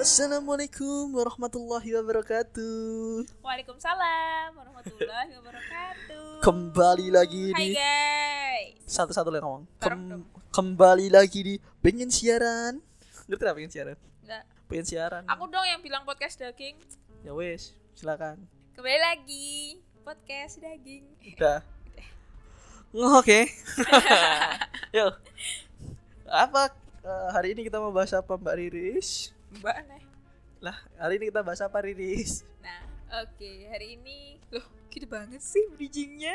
Assalamualaikum warahmatullahi wabarakatuh. Waalaikumsalam warahmatullahi wabarakatuh. Kembali lagi Hai di guys. satu-satu lagi ngomong. Kem- kembali lagi di pengen siaran. Ngerti gak pengen siaran? Enggak. Pengen siaran. Aku dong yang bilang podcast daging. Ya wes, silakan. Kembali lagi podcast daging. Udah. Oke. Yuk. Apa eh, hari ini kita mau bahas apa Mbak Riris? Mbak nih. Lah, hari ini kita bahas apa Riris? Nah, oke hari ini loh gitu banget sih bridgingnya.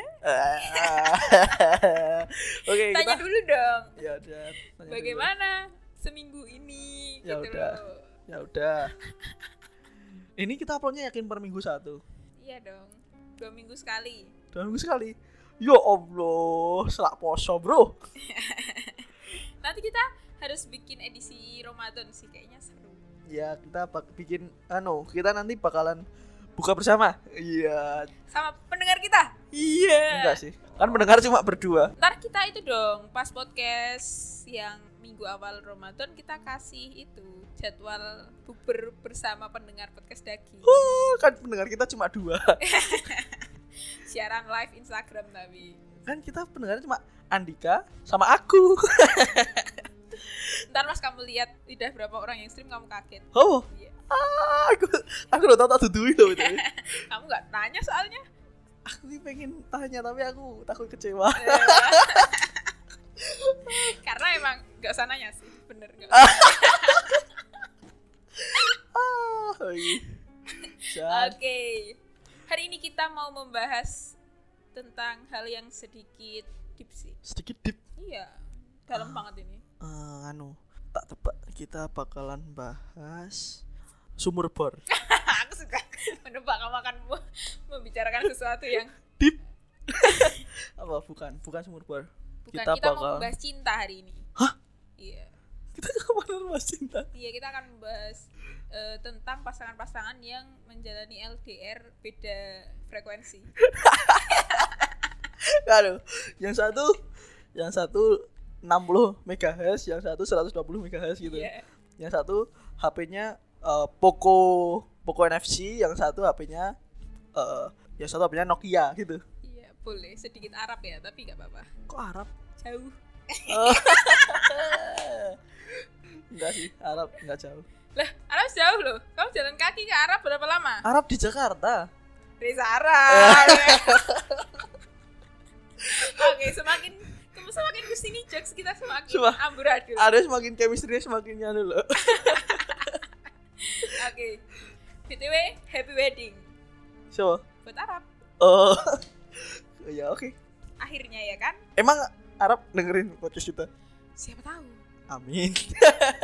Oke, Tanya kita dulu dong. Ya udah. tanya dulu. Bagaimana seminggu ini? Ya gitu udah. loh. Ya udah. Ini kita uploadnya yakin per minggu satu. Iya dong. Dua minggu sekali. Dua minggu sekali. Ya Allah, selak poso bro. Nanti kita harus bikin edisi Ramadan sih kayaknya seru. Ya kita bak bikin, anu, kita nanti bakalan buka bersama. Iya. Sama pendengar kita. Iya. Enggak sih. Kan pendengar cuma berdua. Ntar kita itu dong pas podcast yang minggu awal Ramadan kita kasih itu jadwal buber bersama pendengar podcast daging Oh, kan pendengar kita cuma dua. siaran live Instagram tapi Kan kita pendengarnya cuma Andika sama aku. ntar pas kamu lihat udah berapa orang yang stream kamu kaget. Oh, Iya. ah, aku aku udah tahu tak dudui loh itu. kamu nggak nanya soalnya. Aku ini pengen tanya tapi aku takut kecewa. karena emang nggak usah nanya sih bener nggak Ah. Ah, iya. Oke. Hari ini kita mau membahas tentang hal yang sedikit deep sih. Sedikit deep. Iya dalam banget ini Eh, anu tak tebak kita bakalan bahas sumur bor. Aku suka menebak kamu akan me- membicarakan sesuatu yang deep apa? Bukan bukan sumur bor. Bukan Kita kita, mau bakal- membahas cinta hari ini. Hah? iya. Kita ke mana bahas cinta? Iya kita akan membahas eh, tentang pasangan-pasangan yang menjalani LDR beda frekuensi. Aduh yang satu yang satu 60 MHz yang satu 120 MHz gitu. Iya. yang satu HP-nya eh, Poco Poco NFC yang satu HP-nya eh yang satu HP-nya Nokia gitu. Iya boleh. Sedikit Arab ya tapi nggak apa-apa. Kok Arab? Jauh. Enggak sih Arab enggak jauh. Lah Arab jauh loh. Kamu jalan kaki ke Arab berapa lama? Arab di Jakarta. Reza Arab. Oke semakin kamu semakin ke sini jokes kita semakin Sumpah. amburadul. ada semakin chemistry semakin nyanu loh. Oke. Btw happy wedding. So buat Arab. Oh. Ya oke. Akhirnya ya kan? Emang Arab dengerin podcast kita? Siapa tahu. Amin.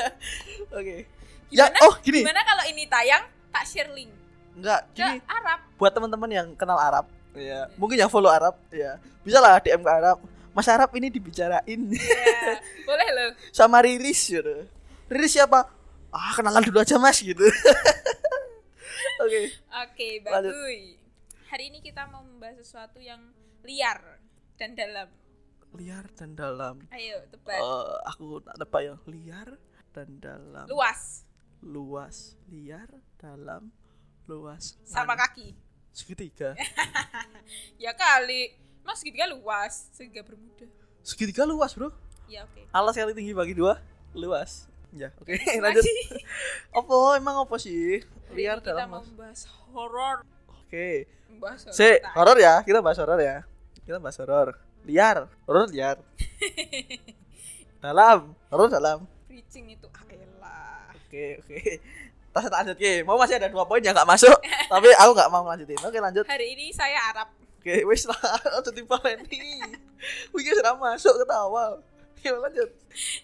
Oke. Ya Gimana- oh gini. Gimana kalau ini tayang tak share link enggak ke gini. Arab. Buat teman-teman yang kenal Arab ya. Mungkin yang follow Arab ya. Bisa lah DM ke Arab Mas Arab ini dibicarain. Ya boleh loh. Sama Riris gitu. Riris siapa? Ah kenalan dulu aja mas gitu. Oke. Oke bagus hari ini kita mau membahas sesuatu yang liar dan dalam. Liar dan dalam. Ayo tebak. Eh, aku tak tebak ya. Liar dan dalam. Luas. Luas. Liar dalam luas. Sama Anu, kaki. Segitiga. Ya kali mas segitiga luas segitiga bermuda. Segitiga luas bro. Ya oke. Alas kali tinggi bagi dua luas. Ya oke lanjut. Masih. apa emang apa sih? Liar kita dalam mau luas membahas horor. Oke. Membahas horor. si horor ya kita bahas horor ya. Kita bahas horor. Liar horor liar. Dalam horor dalam. Preaching itu ah elah oke oke. Tas lanjut ke mau masih ada dua poin yang nggak masuk tapi aku nggak mau lanjutin oke lanjut. Hari ini saya Arab oke wis lah aja timpaleni wih sudah masuk ketawa. Oke lanjut.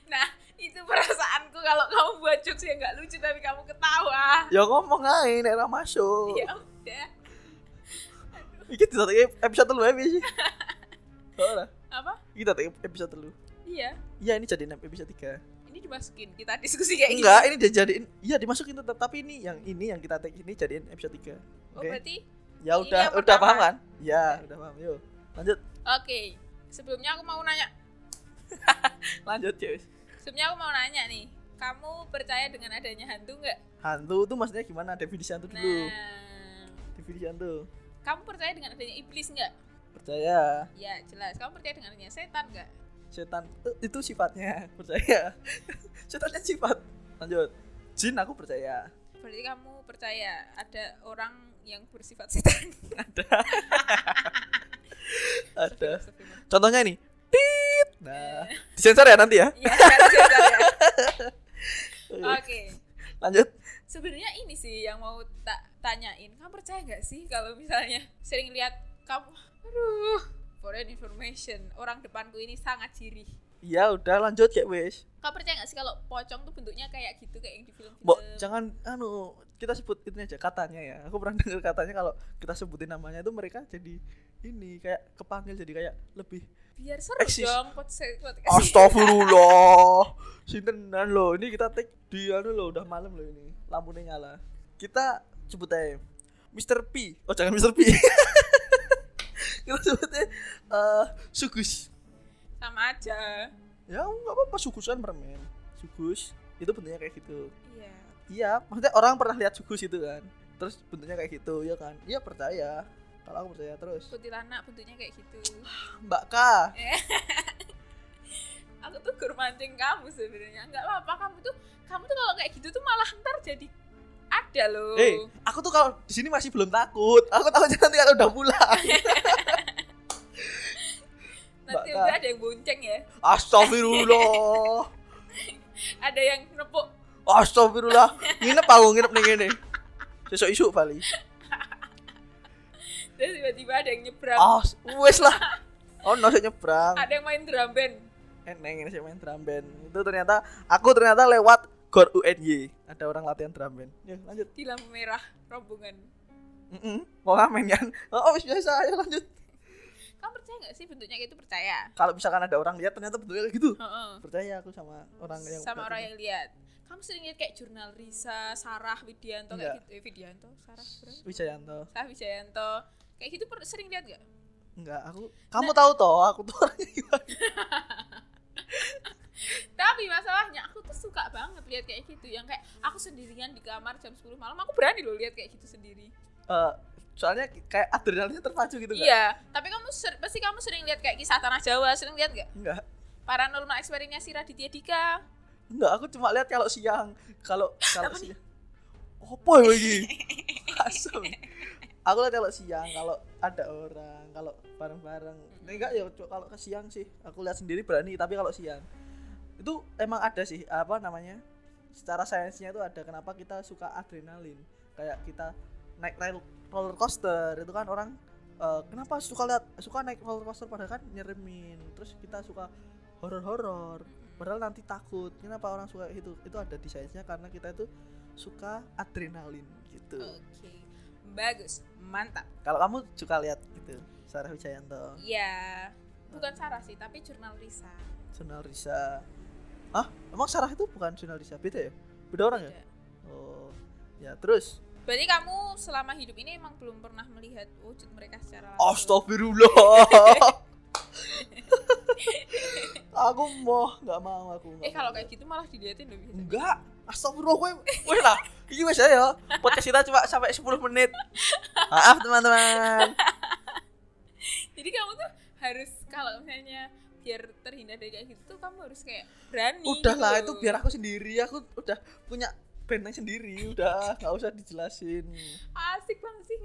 Nah itu perasaanku kalau kamu buat jokes yang nggak lucu tapi kamu ketawa. Ya ngomong aja nek masuk. Ya udah. Iki tidak episode lu ya sih ora. Apa? Kita episode lu iya. Iya ini jadi episode 3 ini dimasukin kita diskusi kayak enggak ini dijadiin iya dimasukin tetap tapi ini yang ini yang kita take ini jadiin episode 3 gini oh berarti ya udah udah paham kan ya udah paham yuk lanjut oke sebelumnya aku mau nanya lanjut cuy sebelumnya aku mau nanya nih kamu percaya dengan adanya hantu nggak? Hantu tuh maksudnya gimana? Definisi hantu dulu. Nah, Definisi hantu. kamu percaya dengan adanya iblis nggak? Percaya. Ya jelas. Kamu percaya dengan adanya setan nggak? Setan eh, itu sifatnya, percaya. Setannya sifat. Lanjut. Jin aku percaya. Berarti kamu percaya ada orang yang bersifat setan? Ada. Ada. Contohnya ini. Tit. Nah, disensor ya nanti ya. Iya, setan ya. Oke. Lanjut. Sebenarnya ini sih yang mau tak tanyain. Kamu percaya nggak sih kalau misalnya sering lihat kamu, aduh, for your information, orang depanku ini sangat cirih. Ya udah lanjut kayak wes. Kamu percaya nggak sih kalau pocong tuh bentuknya kayak gitu kayak yang di film-film? Mbok, jangan anu kita sebut itu aja katanya ya. Aku pernah dengar katanya kalau kita sebutin namanya itu mereka jadi ini kayak kepanggil jadi kayak lebih Biar seru Eksis. dong podcast. Astagfirullah. Sintenan loh. Ini kita take di anu loh udah malam loh ini. Lampunya nyala. Kita sebut aja Mr. P. Oh jangan Mr. P. kita sebutnya eh Sugus. Sama aja. Ya nggak apa-apa Sugus kan permen. Sugus itu bentuknya kayak gitu. Iya. Iya, maksudnya orang pernah lihat Sugus itu kan. Terus bentuknya kayak gitu, ya kan? Iya percaya. Kalau aku percaya terus. Kuntilanak bentuknya kayak gitu. Mbak K. Aku tuh gur mancing kamu sebenarnya. Enggak apa-apa kamu tuh kamu tuh kalau kayak gitu tuh malah ntar jadi ada loh. Eh, aku tuh kalau di sini masih belum takut. Aku takutnya nanti kalau udah pulang. Nanti Mbak udah ada yang bonceng ya. Astagfirullah. Ada yang nepuk Astagfirullah. Nginep aku nginep nih gini. Besok isu Bali. terus tiba-tiba ada yang nyebrang. Ah, wes lah. Oh, no saya nyebrang. Ada yang main drum band. Eneng ini saya main drum band. Itu ternyata aku ternyata lewat Gor UNY. Ada orang latihan drum band. Ya, lanjut. di lampu merah rombongan. Mm Mau ngamen kan? Oh, wis biasa. Ayo lanjut. Kamu percaya nggak sih bentuknya kayak itu percaya? Kalau misalkan ada orang lihat ternyata bentuknya kayak gitu. Heeh. Percaya aku sama orang yang Sama orang yang lihat. Kamu sering lihat kayak jurnal Risa, Sarah Widianto Enggak. kayak gitu. Eh, Widianto, Sarah, berapa? Wijayanto. Sarah Wijayanto. Kayak gitu sering lihat gak? Enggak, aku kamu tahu toh, aku tuh orangnya gimana. Tapi masalahnya aku tuh suka banget lihat kayak gitu yang kayak aku sendirian di kamar jam 10 malam aku berani loh lihat kayak gitu sendiri. Eh, soalnya kayak adrenalinnya terpacu gitu kan? Iya, tapi kamu ser- pasti kamu sering lihat kayak kisah tanah Jawa, sering lihat gak? Enggak. Paranormal experience si Raditya Dika. Enggak, aku cuma lihat kalau siang. Kalau kalau siang. Apa ya lagi? Asam. Aku lihat kalau siang, kalau ada orang, kalau bareng-bareng. Nah, enggak ya kalau ke siang sih. Aku lihat sendiri berani, tapi kalau siang itu emang ada sih apa namanya? Secara sainsnya itu ada kenapa kita suka adrenalin. Kayak kita naik rail roller coaster. Itu kan orang eh, kenapa suka lihat suka naik roller coaster padahal kan nyeremin. Terus kita suka horor-horor. Padahal nanti takut. Kenapa orang suka itu? Itu ada di sainsnya karena kita itu suka adrenalin gitu. Oke. Bagus, mantap. kalau kamu suka lihat gitu Sarah Wijayanto? Iya. Bukan Sarah sih, tapi jurnal Risa. jurnal Risa. Ah emang Sarah itu bukan jurnal Risa? Beda ya? Beda orang ya? Beda. oh. Ya terus Berarti kamu selama hidup ini emang belum pernah melihat wujud mereka secara langsung. Astagfirullah. Aku mau nggak mau aku nggak Eh kalau kayak gitu malah diliatin loh biasanya. enggak Astagfirullah gue Weh lah. Ini wes ya. Podcast kita cuma sampai 10 menit. Maaf teman-teman. Jadi kamu tuh harus kalau misalnya biar terhindar dari kayak gitu tuh kamu harus kayak berani. Udah gitu itu biar aku sendiri. Aku udah punya benteng sendiri Udah nggak usah dijelasin asik banget sih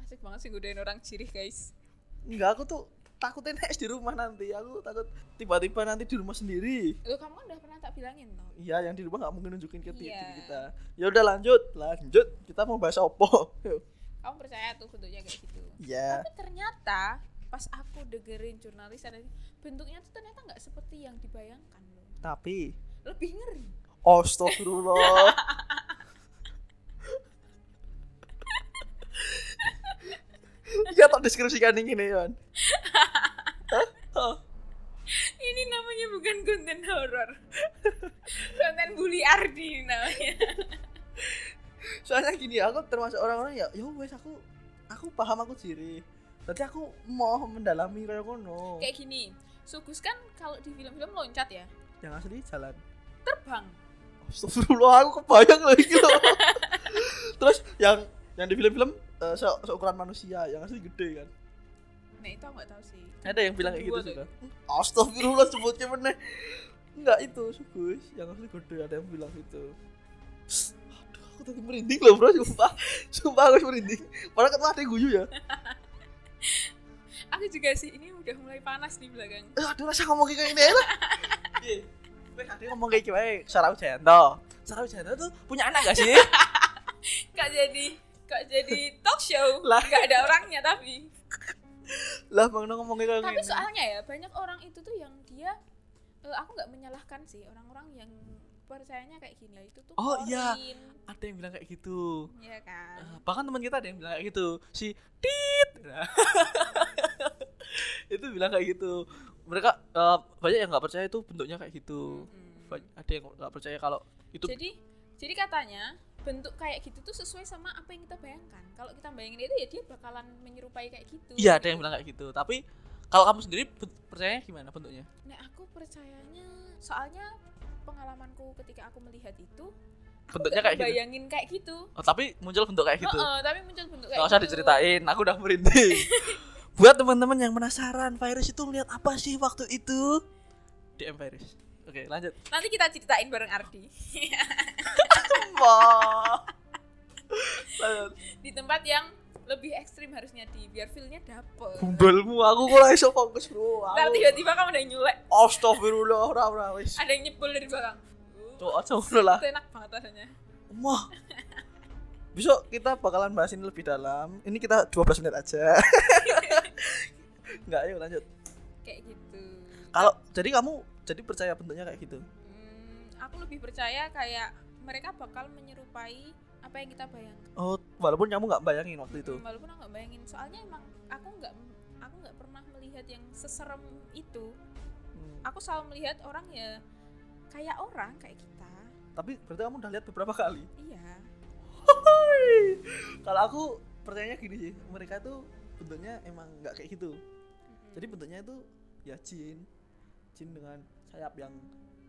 asik banget sih godain orang cirih guys. Enggak aku tuh takutnya next di rumah nanti Aku takut tiba-tiba nanti di rumah sendiri Lo kamu kan udah pernah tak bilangin tau. Iya yang di rumah nggak mungkin nunjukin ke Iya. kita Ya udah lanjut Lanjut Kita mau bahas opo. Kamu percaya tuh bentuknya kayak gitu. Iya Tapi ternyata pas aku dengerin jurnalis ada bentuknya tuh ternyata nggak seperti yang dibayangkan loh. Tapi Lebih ngeri. Astagfirullah Ya tak deskripsikan ini nih Yon Ini namanya bukan konten horor. konten bully Ardi namanya. soalnya gini aku termasuk orang-orang ya ya wes aku aku paham aku ciri tapi aku mau mendalami kayak kono Kayak gini, Sugus kan kalau di film-film loncat ya, yang asli jalan terbang. Astagfirullah aku kebayang lagi gitu. Terus yang yang di film-film eh, se- seukuran manusia yang asli gede kan. nah itu aku nggak tahu sih Ada yang bilang kayak gitu juga. Astagfirullah sebutnya mana? Enggak itu, Sugus. Yang asli gede ada yang bilang itu. Aduh, aku tadi merinding loh, Bro, sumpah. Sumpah aku merinding. Padahal kan ada guyu ya. aku juga sih ini udah mulai panas di belakang Eh, Aduh, rasa ngomong kayak gini lah. Iya. Yang ngomong kayak gimana? Sarah Wijayanto. Sarah Wijayanto tuh punya anak gak sih? kak jadi kak jadi talk show Lah. nggak ada orangnya tapi lah, Bang ngomong kayak tapi gini. soalnya ya banyak orang itu tuh yang dia eh, aku nggak menyalahkan sih orang-orang yang percayanya kayak gini itu tuh Oh, iya. Ada yang bilang kayak gitu. ya kan Eh, bahkan teman kita ada yang bilang kayak gitu si tit Nah. itu bilang kayak gitu mereka eh, banyak yang nggak percaya itu bentuknya kayak gitu. Mm-mm. Ba- ada yang nggak percaya kalau itu jadi jadi katanya bentuk kayak gitu tuh sesuai sama apa yang kita bayangkan. Kalau kita bayangin itu ya dia bakalan menyerupai kayak gitu. Iya ada yang bilang kayak gitu. Tapi kalau kamu sendiri percayanya gimana bentuknya? Nah aku percayanya soalnya pengalamanku ketika aku melihat itu bentuknya kayak gitu? bayangin kayak gitu. Oh, tapi muncul bentuk kayak gitu? Heeh, tapi muncul bentuk kayak nggak usah gitu. diceritain aku udah merinding buat teman-teman yang penasaran virus itu lihat apa sih waktu itu DM virus oke lanjut nanti kita ceritain bareng Ardi di tempat yang lebih ekstrim harusnya di biar feelnya dapet Gumbelmu aku kok iso fokus bro. ntar tiba-tiba kamu udah nyulek Astagfirullah ora ora wis. ada yang nyebul dari belakang Tuh aja ngono lah. itu enak banget rasanya Wah. Besok kita bakalan bahas ini lebih dalam. Ini kita 12 menit aja. Enggak, ayo lanjut. kayak gitu Kalau jadi kamu jadi percaya bentuknya kayak gitu. Hmm, aku lebih percaya kayak mereka bakal menyerupai apa yang kita bayangkan Oh, walaupun kamu nggak bayangin waktu itu. Hmm, walaupun aku nggak bayangin soalnya emang aku nggak aku nggak pernah melihat yang seserem itu Hmm. aku selalu melihat orang ya kayak orang kayak kita Tapi berarti kamu udah lihat beberapa kali. iya Kalau aku percayanya gini sih, mereka tuh bentuknya emang nggak kayak gitu. Mm-mm. Jadi bentuknya itu ya jin. Jin dengan sayap yang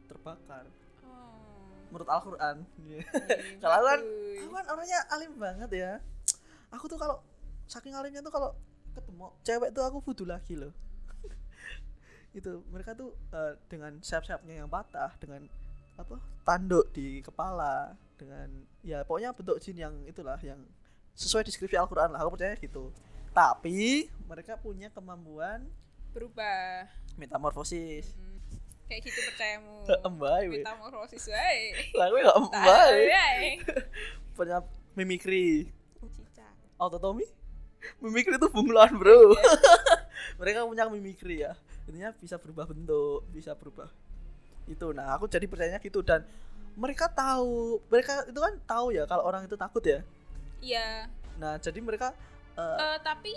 terbakar. oh Menurut Al-Qur'an. iya, Kalau aku kan- aku kan orangnya alim banget ya aku tuh kalau saking alimnya tuh kalau ketemu cewek tuh aku fudu lagi loh itu mereka tuh eh, dengan sayap-sayapnya yang patah dengan apa tanduk di kepala dengan ya pokoknya bentuk jin yang itulah yang sesuai deskripsi Al-Quran lah aku percaya gitu tapi mereka punya kemampuan berubah. Metamorfosis. Mm. kayak gitu percayamu. Embai metamorfosis wae lah gue gak Tahu embai punya mimikri. Cicak. Autotomi mimikri itu bunglon bro. Mereka punya mimikri ya. Intinya bisa berubah bentuk bisa berubah itu. Nah aku jadi percayanya gitu. Dan mereka tahu mereka itu kan tahu ya kalau orang itu takut ya? Iya. Nah jadi mereka eh, Eh, tapi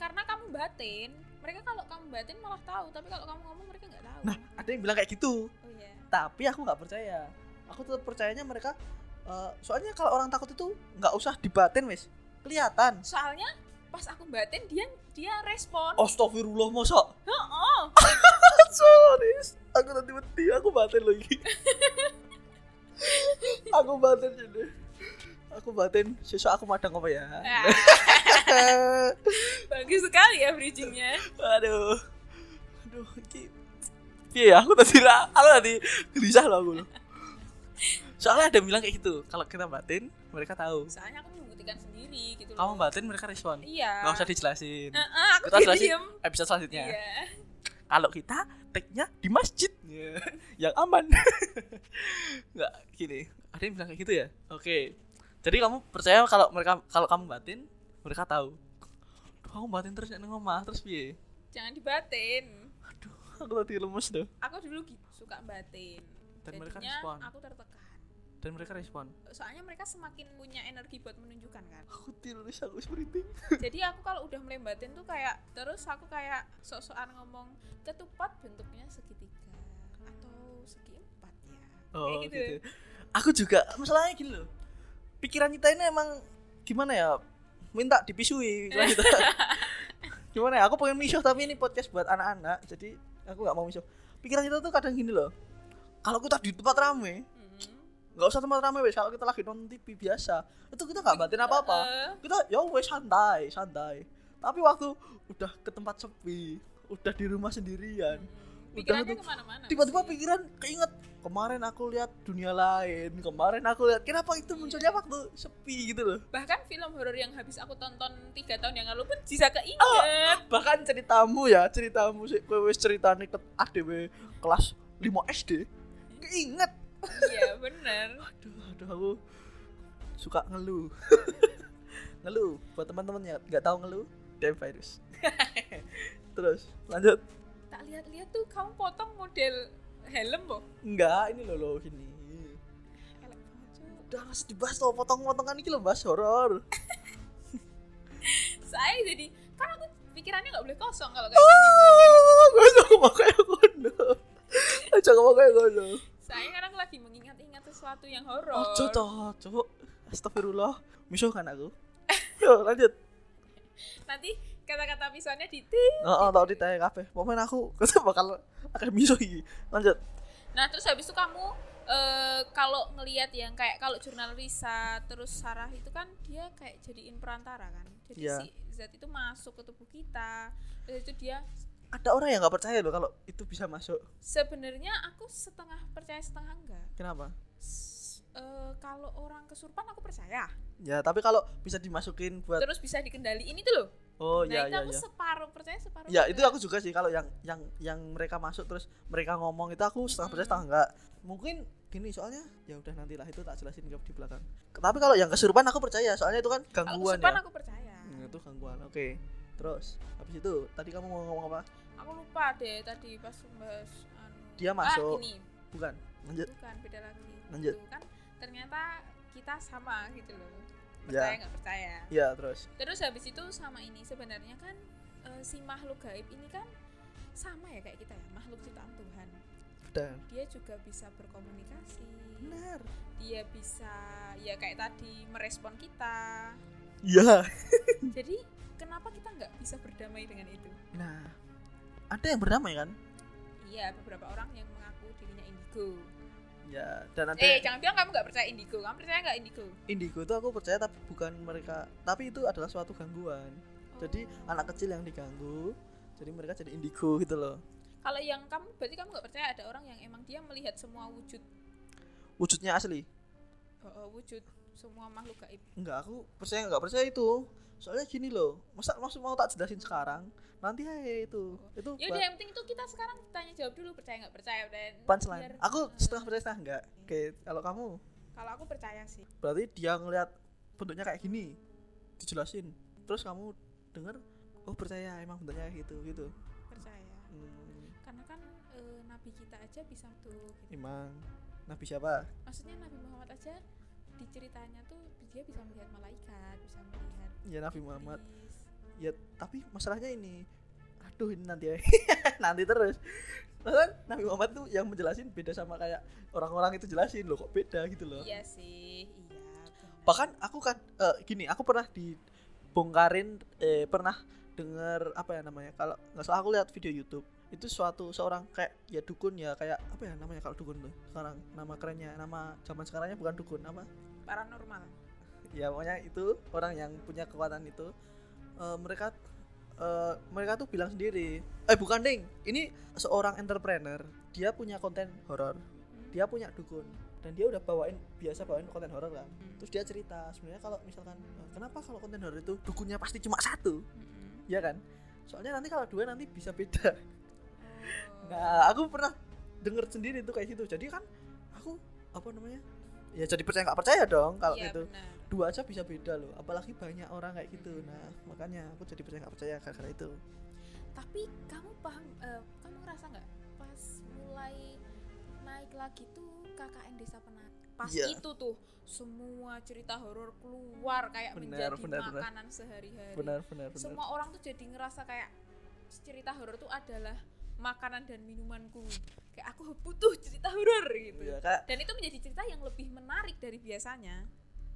karena kamu batin mereka kalau kamu batin malah tahu. Tapi kalau kamu ngomong mereka nggak tahu. Nah ada yang bilang kayak gitu. Oh iya. Tapi aku nggak percaya. Aku tetap percayanya mereka eh, soalnya kalau orang takut itu nggak usah dibatin wes kelihatan. Soalnya pas aku batin dia dia respon. Astagfirullah masa? Oh sorry aku nanti mati aku batin lagi. Aku batin jadi aku batin sesuk aku madang apa ya? Bagus sekali ya bridgingnya. Aduh. Aduh iki iya ya? Aku tadi ra aku tadi gelisah loh aku loh. Soalnya ada yang bilang kayak gitu kalau kita batin mereka tahu. Soalnya aku membuktikan sendiri gitu kamu batin mereka respon. Iya. Nggak usah dijelasin. Eh, eh, aku kita jelasin diem episode selanjutnya. Iya. Kalau kita take-nya di masjid. Yang aman. Nggak gini. Ada yang bilang kayak gitu ya? Oke jadi kamu percaya kalau mereka kalau kamu batin mereka tahu. Duh, kamu batin terus nek nang omah terus piye? Jangan dibatin. Aduh aku tadi lemes deh aku dulu gitu suka batin. Dan mereka respon. aku tertekan. Dan mereka respon. Soalnya mereka semakin punya energi buat menunjukkan kan? Aku tidur aku merinding jadi aku kalau udah mulai batin tuh kayak terus aku kayak sok-sokan ngomong ketupat bentuknya segitiga atau segi empat ya. Oh kayak gitu. gitu, aku juga masalahnya gini loh pikiran kita ini emang gimana ya? Minta dipisui kita. gimana ya? Aku pengen misuh tapi ini podcast buat anak-anak jadi aku nggak mau misuh pikiran kita tuh kadang gini loh. Kalau kita di tempat rame Hmm. nggak usah tempat ramai wes. Kalau kita lagi nonton TV biasa itu kita nggak batin apa apa kita ya wes santai santai. Tapi waktu udah ke tempat sepi udah di rumah sendirian Mm, Udah pikirannya ke mana-mana tiba-tiba pikiran keinget kemarin aku lihat dunia lain kemarin aku lihat kenapa itu munculnya Iya. waktu sepi gitu loh? Bahkan film horor yang habis aku tonton tiga tahun yang lalu pun bisa Oh. keinget bahkan ceritamu ya ceritamu sih kowe wis ceritane ke ADW kelas 5 SD keinget. Iya bener. Aduh aduh aku suka ngeluh. Ngeluh buat teman-teman yang nggak tahu ngeluh damn virus. Terus lanjut tak lihat-lihat tuh kamu potong model helm kok enggak ini loh loh Cuk. udah harus dibahas loh potong-potongan ini loh bahas horor. Saya jadi kan aku pikirannya nggak boleh kosong kalau kayak gini. Ah gue sama kayak gono aja ngomong kayak gono saya kadang lagi mengingat-ingat sesuatu yang horor. Ojo toh cowok astagfirullah. Misuh kan aku? Yo lanjut. Nanti kata-kata pisannya di tit. Oh, oh tau ditanya kafe. Pokoknya aku kita bakal akan miso iki. Lanjut. nah terus habis itu kamu eh, kalau ngelihat yang kayak kalau jurnal Risa terus Sarah itu kan dia kayak jadiin perantara kan jadi Iya. si zat itu masuk ke tubuh kita terus itu dia Ada orang yang nggak percaya loh kalau itu bisa masuk. sebenarnya aku setengah percaya setengah enggak Kenapa? Eh, kalau orang kesurupan aku percaya Ya, tapi kalau bisa dimasukin buat terus bisa dikendaliin itu loh Oh nah iya itu iya aku iya. separuh percaya separuh Ya, itu aku juga sih kalau yang yang yang mereka masuk terus mereka ngomong itu aku setengah percaya setengah enggak. Mungkin gini soalnya ya udah nantilah itu tak jelasin di belakang. Tapi kalau yang kesurupan aku percaya soalnya itu kan kalau gangguan kesurupan ya. aku percaya Hmm, itu gangguan. Oke. Terus habis itu tadi kamu mau ngomong apa? aku lupa deh tadi pas membahas anu Dia ah masuk. gini Bukan. Lanjut. bukan beda lagi Lanjut. Itu kan ternyata kita sama gitu loh Ya. percaya nggak percaya Ya, terus. terus habis itu sama ini sebenarnya kan eh, si makhluk gaib ini kan sama ya kayak kita ya makhluk ciptaan Tuhan Udah. dia juga bisa berkomunikasi Benar. dia bisa ya kayak tadi merespon kita Iya. jadi kenapa kita nggak bisa berdamai dengan itu Nah, ada yang berdamai kan? iya beberapa orang yang mengaku dirinya indigo Ya, dan ada eh jangan bilang kamu nggak percaya indigo kamu percaya nggak indigo indigo itu aku percaya tapi bukan mereka, tapi itu adalah suatu gangguan. Jadi Oh. anak kecil yang diganggu, jadi mereka jadi indigo gitu loh. kalau yang kamu berarti kamu nggak percaya ada orang yang emang dia melihat semua wujud Wujudnya asli. uh, wujud semua makhluk gaib Enggak, aku percaya enggak percaya itu. Soalnya gini loh, masa maksud mau tak jelasin sekarang? Nanti aja itu. Itu ya udah yang penting itu kita sekarang tanya jawab dulu percaya nggak percaya dan punchline. biar- Aku uh, setengah percaya setengah enggak. Oke, kalau kamu kalau aku percaya sih berarti dia ngelihat bentuknya kayak gini, dijelasin. Terus kamu denger, oh percaya emang bentuknya kayak gitu gitu. percaya Hmm, karena kan eh, nabi kita aja bisa tuh gitu. emang Nabi siapa? maksudnya Nabi Muhammad aja di ceritanya tuh dia bisa melihat malaikat bisa melihat Ya Nabi Muhammad. iblis. Ya tapi masalahnya ini, aduh ini nanti ya, nanti terus. Masalah Nabi Muhammad tuh yang menjelasin beda sama kayak orang-orang itu jelasin loh kok beda gitu loh. iya sih iya benar. Bahkan aku kan eh, gini, aku pernah dibongkarin, eh, pernah dengar apa ya namanya? Kalau nggak salah aku lihat video YouTube itu suatu seorang kayak ya dukun ya kayak apa ya namanya kalau dukun tuh? Sekarang nama kerennya nama zaman sekarangnya bukan dukun apa? Paranormal. Ya pokoknya itu orang yang punya kekuatan itu eh, mereka eh, mereka tuh bilang sendiri eh bukan ding. Ini seorang entrepreneur dia punya konten horor. Dia punya dukun dan dia udah bawain biasa bawain konten horor kan. Hmm. terus dia cerita sebenarnya kalau misalkan eh, kenapa kalau konten horor itu dukunnya pasti cuma satu? Ya kan? Soalnya nanti kalau dua nanti bisa beda. Nah aku pernah denger sendiri tuh kayak gitu. Jadi kan aku apa namanya ya jadi percaya nggak percaya dong kalau Iya, itu benar. dua aja bisa beda loh apalagi banyak orang kayak gitu. Nah makanya aku jadi percaya nggak percaya gara-gara itu. Tapi kamu paham eh, kamu ngerasa nggak pas mulai naik lagi tuh KKN Desa Penari pas Iya. itu tuh semua cerita horor keluar kayak Benar, menjadi benar. makanan sehari-hari. Benar benar benar. Semua orang tuh jadi ngerasa kayak cerita horor tuh adalah makanan dan minumanku. Kayak aku butuh cerita horor gitu. Ya kayak dan itu menjadi cerita yang lebih menarik dari biasanya.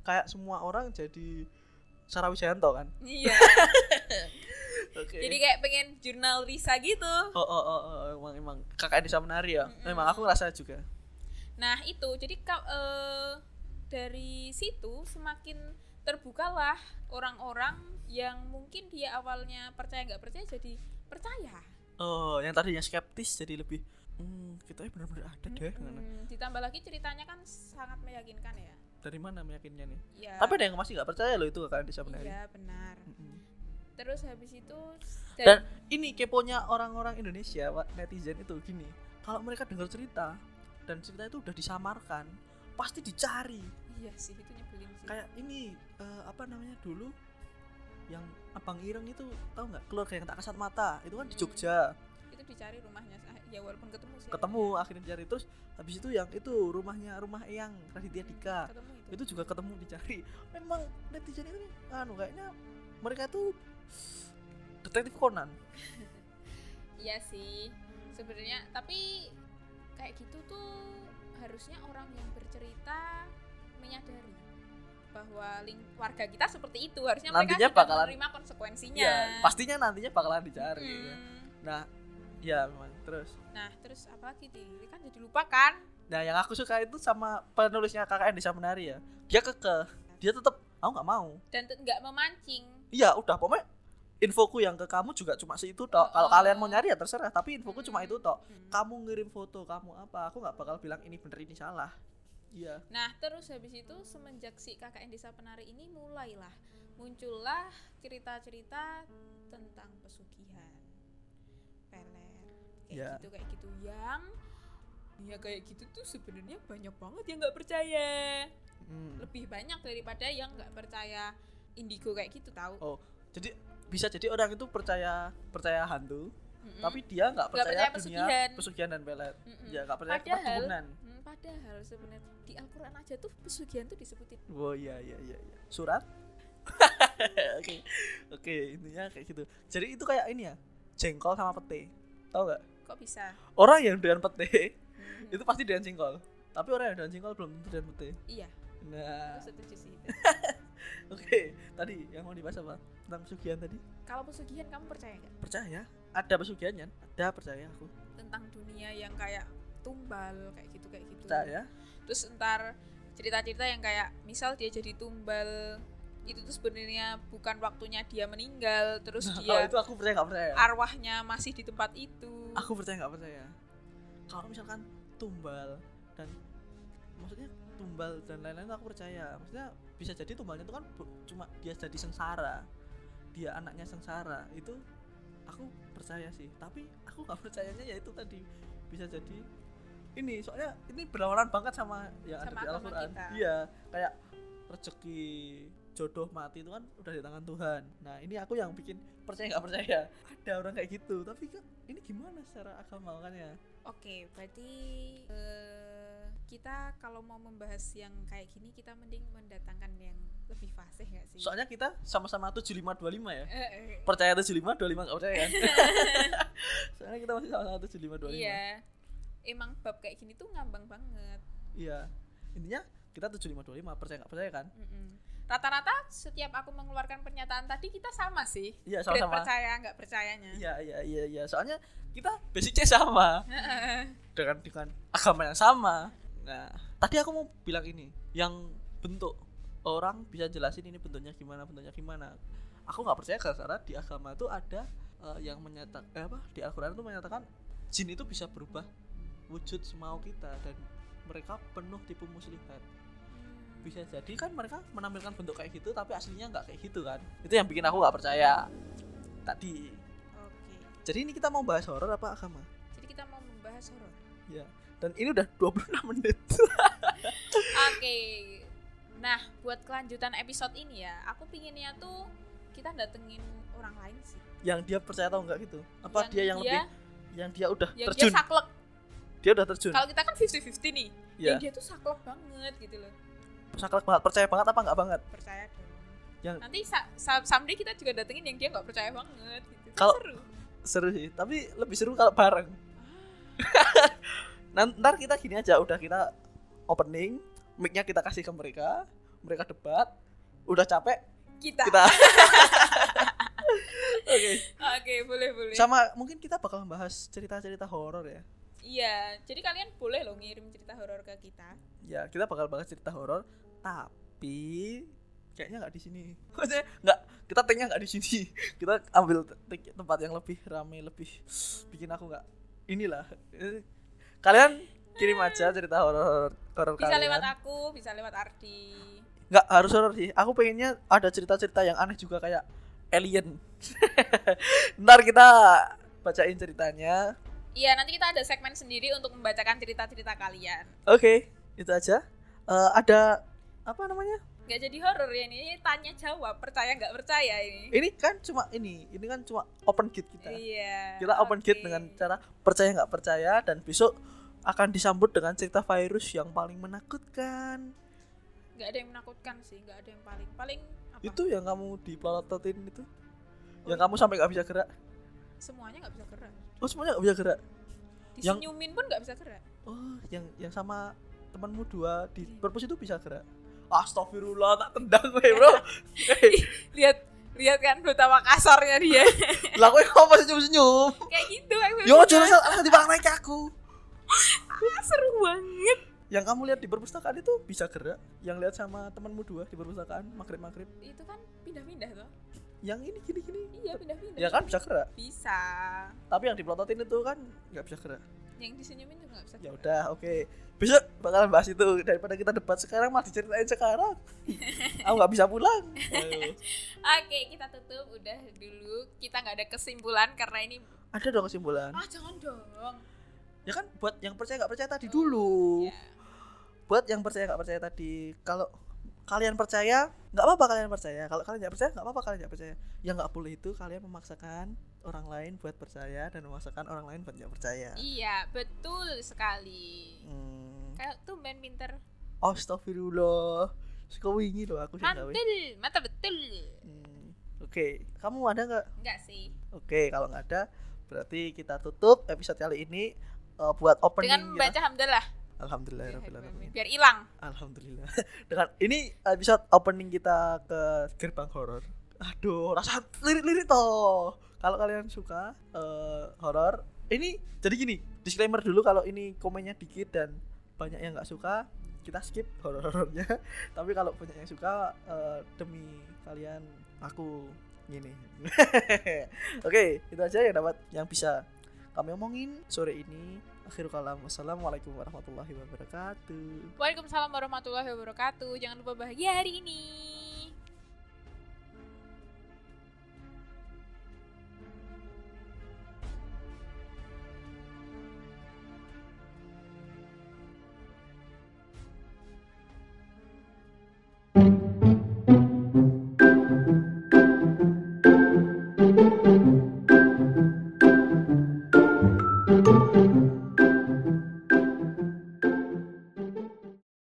Kayak semua orang jadi Sarah Wijayanto kan? Iya. Oke. Jadi kayak pengen jurnal Risa gitu. Oh, oh oh oh emang emang. Kakak bisa menari ya? Mm-mm. emang aku ngerasa juga. Nah itu. Jadi ka- eh, dari situ semakin terbukalah orang-orang yang mungkin dia awalnya percaya nggak percaya jadi percaya. Oh yang tadinya skeptis jadi lebih hmm kita benar-benar ada deh. Hmm, ditambah lagi ceritanya kan sangat meyakinkan ya. dari mana meyakinnya nih Ya. tapi ada yang masih nggak percaya loh itu kakak Desa Penari Iya benar. Terus habis itu dan ini keponya orang-orang Indonesia netizen itu gini kalau mereka dengar cerita dan cerita itu udah disamarkan pasti dicari iya sih itu nyebelin sih. kayak ini eh, apa namanya dulu yang abang Ireng itu tahu nggak keluarga yang tak kasat mata itu kan di Hmm. Jogja itu dicari rumahnya ya walaupun ketemu sih. ketemu akhirnya dicari terus habis itu yang itu rumahnya rumah Eyang Raditya Dika Ketemu itu. itu juga ketemu dicari memang netizen itu anu kayaknya mereka tuh detektif Conan Iya sih. Sebenarnya tapi kayak gitu tuh harusnya orang yang bercerita menyadari bahwa ling warga kita seperti itu harusnya Nantinya mereka sudah bakalan- menerima konsekuensinya. ya pastinya nantinya bakalan dicari ya. Mm. nah ya memang terus Nah, terus apa lagi di kan jadi lupa kan? nah yang aku suka itu sama penulisnya KKN Desa Menari ya dia kekeh dia tetap aku nggak mau Dan nggak memancing. iya udah pokoknya infoku yang ke kamu juga cuma itu toh kalau Oh. kalian mau nyari ya terserah tapi infoku cuma itu toh Hmm. kamu ngirim foto kamu apa aku nggak bakal bilang ini bener ini salah iya Nah, terus habis itu semenjak si KKN Desa Penari ini mulailah muncullah cerita-cerita tentang pesugihan. Peler. Kayak Ya. gitu kayak gitu yang ya kayak gitu tuh sebenarnya banyak banget yang nggak percaya. Hmm. Lebih banyak daripada yang nggak percaya indigo kayak gitu tahu. oh jadi bisa jadi orang itu percaya percaya hantu Mm-mm. tapi dia nggak percaya, percaya dunia pesugihan. pesugihan dan pelet Mm-mm. ya nggak percaya Padahal- Hmm, padahal sebenarnya di Al-Qur'an aja tuh pesugihan tuh disebutin. oh iya iya iya iya. surat? Oke oke intinya kayak gitu. Jadi itu kayak ini ya jengkol sama pete. Tau nggak? Kok bisa? orang yang dengan pete Hmm. itu pasti dengan jengkol. Tapi orang yang dengan jengkol belum tentu dengan pete. Iya, nah. Aku setuju sih itu. oke tadi yang mau dibahas apa? Tentang pesugihan tadi? Kalau pesugihan kamu percaya nggak? percaya. Ada pesugihannya ada percaya aku. Tentang dunia yang kayak tumbal kayak gitu kayak gitu. Percaya terus ntar cerita-cerita yang kayak misal dia jadi tumbal itu tuh sebenarnya bukan waktunya dia meninggal terus nah, kalau dia itu aku percaya nggak percaya? arwahnya masih di tempat itu. Aku percaya nggak percaya. Kalau misalkan tumbal dan maksudnya tumbal dan lain-lain aku percaya. Maksudnya bisa jadi tumbalnya itu kan cuma dia jadi sengsara. Dia anaknya sengsara. Itu aku percaya sih. Tapi aku nggak percayanya ya itu tadi. Bisa jadi ini soalnya ini berlawanan banget sama yang Sama ada di Al-Quran. iya kayak rezeki jodoh mati itu kan udah di tangan Tuhan. Nah ini aku yang bikin percaya nggak percaya. Ada orang kayak gitu tapi kan ini gimana secara agama kan ya? Oke berarti eh, kita kalau mau membahas yang kayak gini kita mending mendatangkan yang lebih fasih gak sih? Soalnya kita sama-sama 7525 ya. Eh, eh, percaya 75 25 nggak percaya kan? Soalnya kita masih sama-sama 75 25 iya emang bab kayak gini tuh ngambang banget. Iya. Intinya kita 75 25 percaya nggak percaya kan? Rata-rata setiap aku mengeluarkan pernyataan tadi kita sama sih. Iya Grade sama-sama. percaya nggak percayanya. Iya iya iya iya. Soalnya kita basicnya sama. Dengan dengan agama yang sama. Nah tadi aku mau bilang ini yang bentuk orang bisa jelasin ini bentuknya gimana bentuknya gimana. Aku nggak percaya karena di agama itu ada eh, yang menyatakan eh, apa? Di Al-Quran itu menyatakan jin itu bisa berubah wujud semau kita dan mereka penuh tipu muslihat bisa jadi kan mereka menampilkan bentuk kayak gitu tapi aslinya nggak kayak gitu kan itu yang bikin aku nggak percaya tadi Oke. jadi ini kita mau bahas horor apa agama Jadi kita mau membahas horor. ya dan ini udah 26 menit Oke. Nah, buat kelanjutan episode ini ya, aku pinginnya tuh kita datengin orang lain sih. yang dia percaya atau enggak gitu apa dia yang lebih yang dia udah yang terjun dia saklek. Dia udah terjun Kalau kita kan 50-50 nih. ya Yang dia tuh saklek banget gitu loh. saklek banget percaya banget apa enggak banget Percaya dong. Yang- Nanti sa- sa- someday kita juga datengin yang dia nggak percaya banget gitu. Kalau- seru. seru sih tapi lebih seru kalau bareng Nan- ntar kita gini aja udah kita opening mic-nya kita kasih ke mereka mereka debat udah capek Kita. kita oke Oke, boleh boleh. sama mungkin kita bakal membahas cerita-cerita horor ya Iya, jadi kalian boleh loh ngirim cerita horor ke kita. Ya, kita bakal bahas cerita horor, tapi kayaknya nggak di sini. Maksudnya nggak kita take-nya nggak di sini. Kita ambil take tempat yang lebih ramai, lebih bikin aku nggak inilah. Kalian kirim aja cerita horor horor Bisa kalian. lewat aku, bisa lewat Ardi. nggak harus horor sih. Aku pengennya ada cerita-cerita yang aneh juga kayak alien. Ntar kita bacain ceritanya. Iya, nanti kita ada segmen sendiri untuk membacakan cerita-cerita kalian. Oke, itu aja. Eh, ada apa namanya? Nggak jadi horor ya ini, ini tanya jawab, percaya nggak percaya ini. Ini kan cuma ini, ini kan cuma open gate kita. Iya. Kita open oke. gate dengan cara percaya nggak percaya dan besok akan disambut dengan cerita virus yang paling menakutkan. nggak ada yang menakutkan sih, nggak ada yang paling paling apa? Itu yang kamu dipelototin itu. Yang kamu sampai nggak bisa gerak. semuanya nggak bisa gerak. Oh, semuanya nggak bisa gerak. Yang- Disenyumin pun nggak bisa gerak. Oh, yang yang sama temanmu dua di perpus itu bisa gerak. Astagfirullah, tak tendang gue, Bro. Lihat lihat kan betapa kasarnya dia. Lah kowe kok masih senyum-senyum? Kayak gitu aku. Yo, jangan salah dipakai ke aku. seru banget. Yang kamu lihat di perpustakaan itu bisa gerak. Yang lihat sama temanmu dua di perpustakaan maghrib-maghrib. Itu kan pindah-pindah tuh. Yang ini gini-gini. Iya, pindah-pindah. Ya kan bisa gerak. Bisa. Tapi yang dipelototin itu kan nggak bisa gerak. Yang disenyumin juga nggak bisa. Ya udah, oke. Besok bakalan bahas itu daripada kita debat sekarang malah diceritain sekarang. aku nggak bisa pulang. Oke, kita tutup udah dulu. Kita nggak ada kesimpulan karena ini Ada dong kesimpulan. ah jangan dong. Ya kan buat yang percaya nggak percaya tadi dulu. Ya. Buat yang percaya nggak percaya tadi, kalau kalian percaya nggak apa-apa kalian percaya. Kalau kalian nggak percaya nggak apa-apa kalian nggak percaya. Yang nggak boleh itu kalian memaksakan orang lain buat percaya dan memaksakan orang lain buat nggak percaya. Iya, betul sekali. Hmm. Kayak tuh main pinter. Astagfirullah. Suka wingi loh aku. Mantul, mata betul. Hmm. Oke, kamu ada nggak? Enggak sih. Oke, kalau nggak ada, berarti kita tutup episode kali ini eh, buat opening. Dengan kita. membaca hamdalah. Alhamdulillahirobbilalamin. Biar hilang. Alhamdulillah. Dengan ini episode opening kita ke gerbang horor. Aduh, rasa lirik-lirik toh. Kalau kalian suka eh, horor, ini jadi gini, disclaimer dulu kalau ini komennya dikit dan banyak yang nggak suka, kita skip horor-horornya. Tapi kalau banyak yang suka eh, demi kalian aku gini. Oke, itu aja yang dapat yang bisa kami omongin sore ini. Akhirul kalam. Wassalamualaikum warahmatullahi wabarakatuh. Waalaikumsalam warahmatullahi wabarakatuh. Jangan lupa bahagia hari ini.